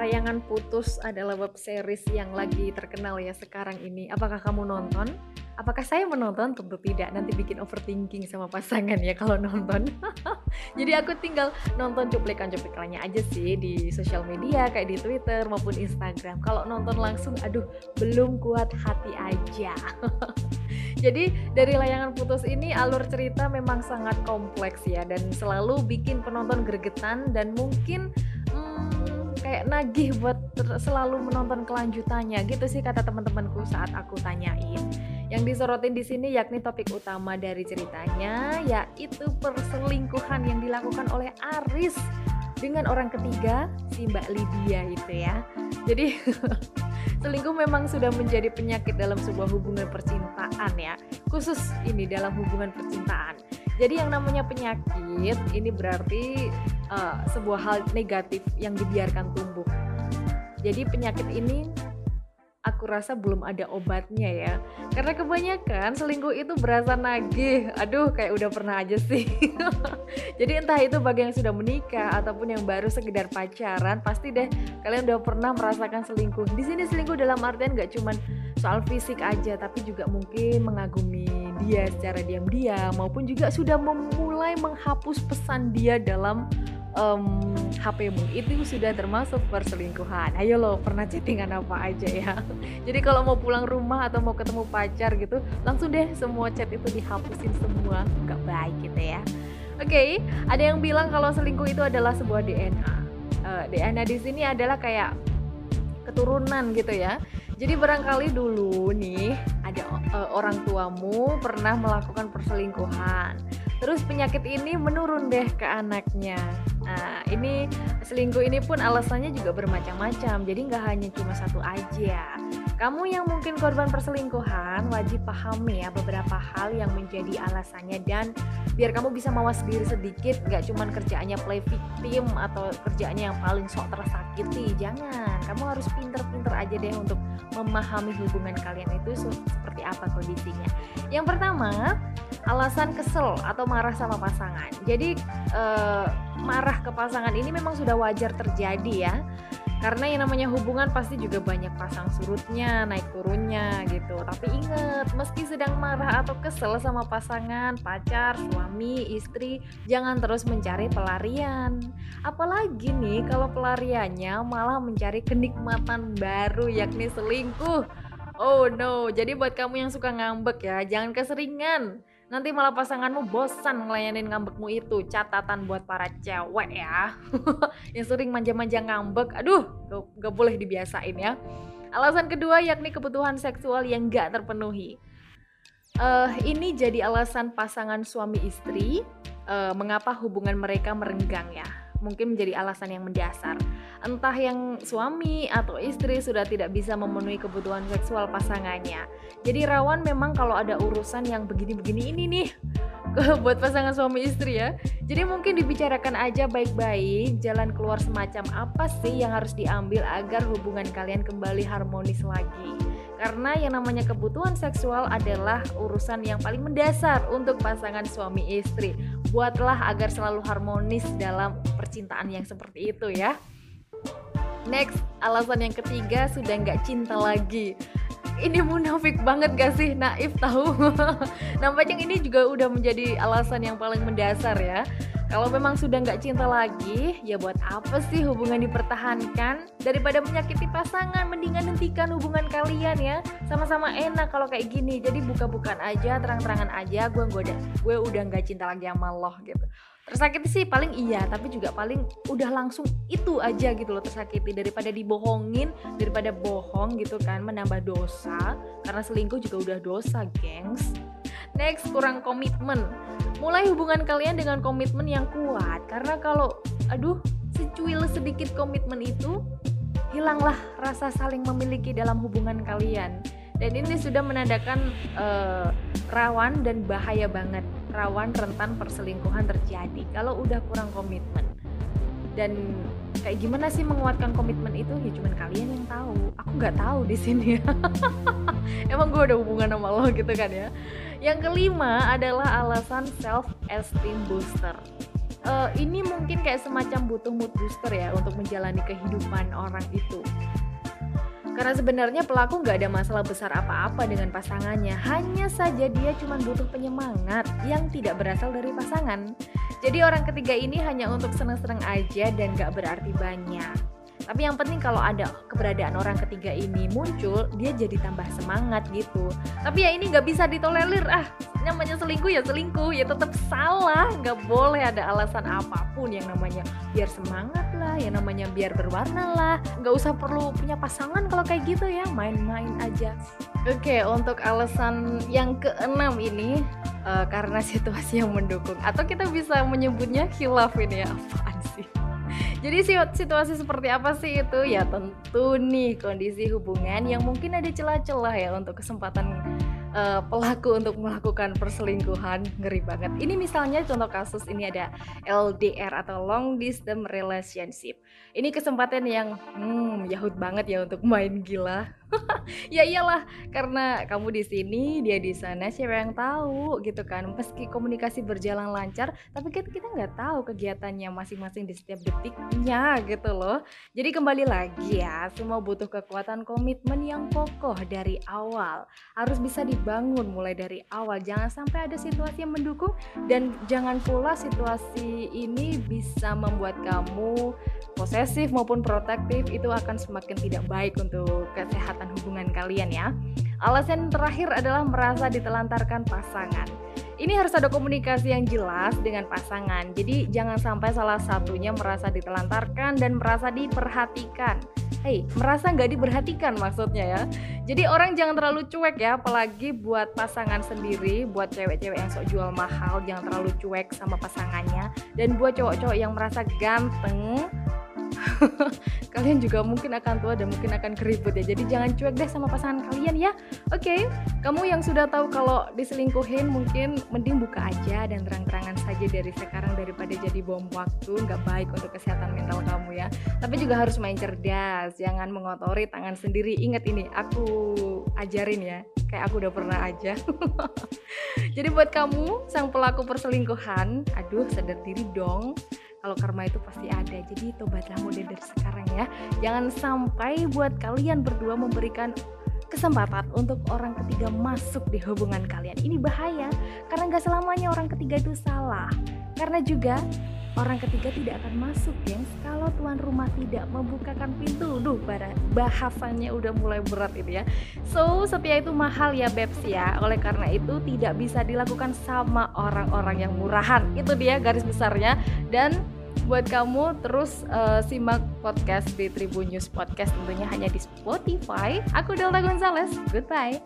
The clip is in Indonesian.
Layangan Putus adalah web series yang lagi terkenal ya sekarang ini. Apakah kamu nonton? Apakah saya menonton? Tentu tidak. Nanti bikin overthinking sama pasangan ya kalau nonton. Jadi aku tinggal nonton cuplikan-cuplikannya aja sih di sosial media kayak di Twitter maupun Instagram. Kalau nonton langsung, aduh belum kuat hati aja. Jadi dari layangan putus ini alur cerita memang sangat kompleks ya dan selalu bikin penonton gregetan dan mungkin kayak nagih buat selalu menonton kelanjutannya gitu sih kata teman-temanku saat aku tanyain. Yang disorotin di sini yakni topik utama dari ceritanya yaitu perselingkuhan yang dilakukan oleh Aris dengan orang ketiga si Mbak Lydia itu ya. Jadi selingkuh memang sudah menjadi penyakit dalam sebuah hubungan percintaan ya. Khusus ini dalam hubungan percintaan. Jadi yang namanya penyakit ini berarti uh, sebuah hal negatif yang dibiarkan tumbuh. Jadi penyakit ini aku rasa belum ada obatnya ya. Karena kebanyakan selingkuh itu berasa nagih. Aduh, kayak udah pernah aja sih. Jadi entah itu bagi yang sudah menikah ataupun yang baru sekedar pacaran, pasti deh kalian udah pernah merasakan selingkuh. Di sini selingkuh dalam artian gak cuman soal fisik aja, tapi juga mungkin mengagumi dia secara diam-diam maupun juga sudah memulai menghapus pesan dia dalam um, HPmu itu sudah termasuk perselingkuhan. Ayo lo pernah chattingan apa aja ya. Jadi kalau mau pulang rumah atau mau ketemu pacar gitu, langsung deh semua chat itu dihapusin semua, nggak baik gitu ya. Oke, okay, ada yang bilang kalau selingkuh itu adalah sebuah DNA. Uh, DNA di sini adalah kayak keturunan gitu ya. Jadi barangkali dulu nih ada uh, orang tuamu pernah melakukan perselingkuhan. Terus penyakit ini menurun deh ke anaknya. Nah, ini selingkuh ini pun alasannya juga bermacam-macam. Jadi nggak hanya cuma satu aja. Kamu yang mungkin korban perselingkuhan wajib pahami ya beberapa hal yang menjadi alasannya dan biar kamu bisa mawas diri sedikit, nggak cuma kerjaannya play victim atau kerjaannya yang paling sok tersakiti. Jangan, kamu harus pinter-pinter aja deh untuk memahami hubungan kalian itu seperti apa kondisinya. Yang pertama, alasan kesel atau marah sama pasangan. Jadi eh, marah ke pasangan ini memang sudah wajar terjadi ya. Karena yang namanya hubungan pasti juga banyak pasang surutnya, naik turunnya gitu. Tapi ingat, meski sedang marah atau kesel sama pasangan, pacar, suami, istri, jangan terus mencari pelarian. Apalagi nih kalau pelariannya malah mencari kenikmatan baru yakni selingkuh. Oh no, jadi buat kamu yang suka ngambek ya, jangan keseringan nanti malah pasanganmu bosan ngelayanin ngambekmu itu. Catatan buat para cewek ya. Yang sering manja-manja ngambek. Aduh gak, gak boleh dibiasain ya. Alasan kedua yakni kebutuhan seksual yang gak terpenuhi. Uh, ini jadi alasan pasangan suami istri uh, mengapa hubungan mereka merenggang ya mungkin menjadi alasan yang mendasar. Entah yang suami atau istri sudah tidak bisa memenuhi kebutuhan seksual pasangannya. Jadi rawan memang kalau ada urusan yang begini-begini ini nih buat pasangan suami istri ya. Jadi mungkin dibicarakan aja baik-baik jalan keluar semacam apa sih yang harus diambil agar hubungan kalian kembali harmonis lagi. Karena yang namanya kebutuhan seksual adalah urusan yang paling mendasar untuk pasangan suami istri. Buatlah agar selalu harmonis dalam percintaan yang seperti itu ya. Next, alasan yang ketiga sudah nggak cinta lagi ini munafik banget gak sih naif tahu nampaknya ini juga udah menjadi alasan yang paling mendasar ya kalau memang sudah nggak cinta lagi, ya buat apa sih hubungan dipertahankan? Daripada menyakiti pasangan, mendingan hentikan hubungan kalian ya. Sama-sama enak kalau kayak gini. Jadi buka-bukan aja, terang-terangan aja. Gue gue udah nggak cinta lagi sama lo gitu. Tersakiti sih paling iya, tapi juga paling udah langsung itu aja gitu loh tersakiti daripada dibohongin, daripada bohong gitu kan menambah dosa. Karena selingkuh juga udah dosa, gengs. Next, kurang komitmen mulai hubungan kalian dengan komitmen yang kuat karena kalau aduh secuil sedikit komitmen itu hilanglah rasa saling memiliki dalam hubungan kalian dan ini sudah menandakan uh, rawan dan bahaya banget rawan rentan perselingkuhan terjadi. Kalau udah kurang komitmen. Dan kayak gimana sih menguatkan komitmen itu? Ya cuman kalian yang tahu. Aku nggak tahu di sini. Emang gue udah hubungan sama lo gitu kan ya? Yang kelima adalah alasan self esteem booster. uh, ini mungkin kayak semacam butuh mood booster ya untuk menjalani kehidupan orang itu. Karena sebenarnya pelaku nggak ada masalah besar apa-apa dengan pasangannya, hanya saja dia cuma butuh penyemangat yang tidak berasal dari pasangan. Jadi orang ketiga ini hanya untuk seneng-seneng aja dan nggak berarti banyak. Tapi yang penting kalau ada keberadaan orang ketiga ini muncul, dia jadi tambah semangat gitu. Tapi ya ini nggak bisa ditolerir ah, namanya selingkuh ya selingkuh ya tetap salah, nggak boleh ada alasan apa pun yang namanya biar semangat lah, yang namanya biar berwarna lah, nggak usah perlu punya pasangan kalau kayak gitu ya, main-main aja. Oke, untuk alasan yang keenam ini uh, karena situasi yang mendukung atau kita bisa menyebutnya khilaf ini ya apaan sih? Jadi situasi seperti apa sih itu? Ya tentu nih kondisi hubungan yang mungkin ada celah-celah ya untuk kesempatan uh, pelaku untuk melakukan perselingkuhan ngeri banget. Ini misalnya contoh kasus ini ada LDR atau long distance relationship. Ini kesempatan yang hmm yahut banget ya untuk main gila. ya iyalah karena kamu di sini dia di sana siapa yang tahu gitu kan. Meski komunikasi berjalan lancar tapi kan kita nggak tahu kegiatannya masing-masing di setiap detiknya gitu loh. Jadi kembali lagi ya semua butuh kekuatan komitmen yang kokoh dari awal. Harus bisa dibangun mulai dari awal. Jangan sampai ada situasi yang mendukung dan jangan pula situasi ini bisa membuat kamu posesif maupun protektif. Itu akan semakin tidak baik untuk kesehatan hubungan kalian ya. Alasan terakhir adalah merasa ditelantarkan pasangan. Ini harus ada komunikasi yang jelas dengan pasangan. Jadi jangan sampai salah satunya merasa ditelantarkan dan merasa diperhatikan. Hei, merasa nggak diperhatikan maksudnya ya. Jadi orang jangan terlalu cuek ya, apalagi buat pasangan sendiri, buat cewek-cewek yang sok jual mahal, jangan terlalu cuek sama pasangannya. Dan buat cowok-cowok yang merasa ganteng, kalian juga mungkin akan tua dan mungkin akan keribut ya. Jadi jangan cuek deh sama pasangan kalian ya. Oke okay? kamu yang sudah tahu kalau diselingkuhin mungkin mending buka aja dan terang-terangan saja dari sekarang daripada jadi bom waktu nggak baik untuk kesehatan mental kamu ya. Tapi juga harus main cerdas jangan mengotori tangan sendiri. Ingat ini aku ajarin ya kayak aku udah pernah aja. Jadi buat kamu sang pelaku perselingkuhan aduh sadar diri dong kalau karma itu pasti ada. Jadi tobatlah mulai dari sekarang ya. Jangan sampai buat kalian berdua memberikan kesempatan untuk orang ketiga masuk di hubungan kalian. Ini bahaya karena nggak selamanya orang ketiga itu salah. Karena juga orang ketiga tidak akan masuk gengs kalau tuan rumah tidak membukakan pintu duh bahasannya udah mulai berat itu ya so setia itu mahal ya Bebs ya oleh karena itu tidak bisa dilakukan sama orang-orang yang murahan itu dia garis besarnya dan buat kamu terus uh, simak podcast di Tribun News Podcast tentunya hanya di Spotify. Aku Delta Gonzales. Goodbye.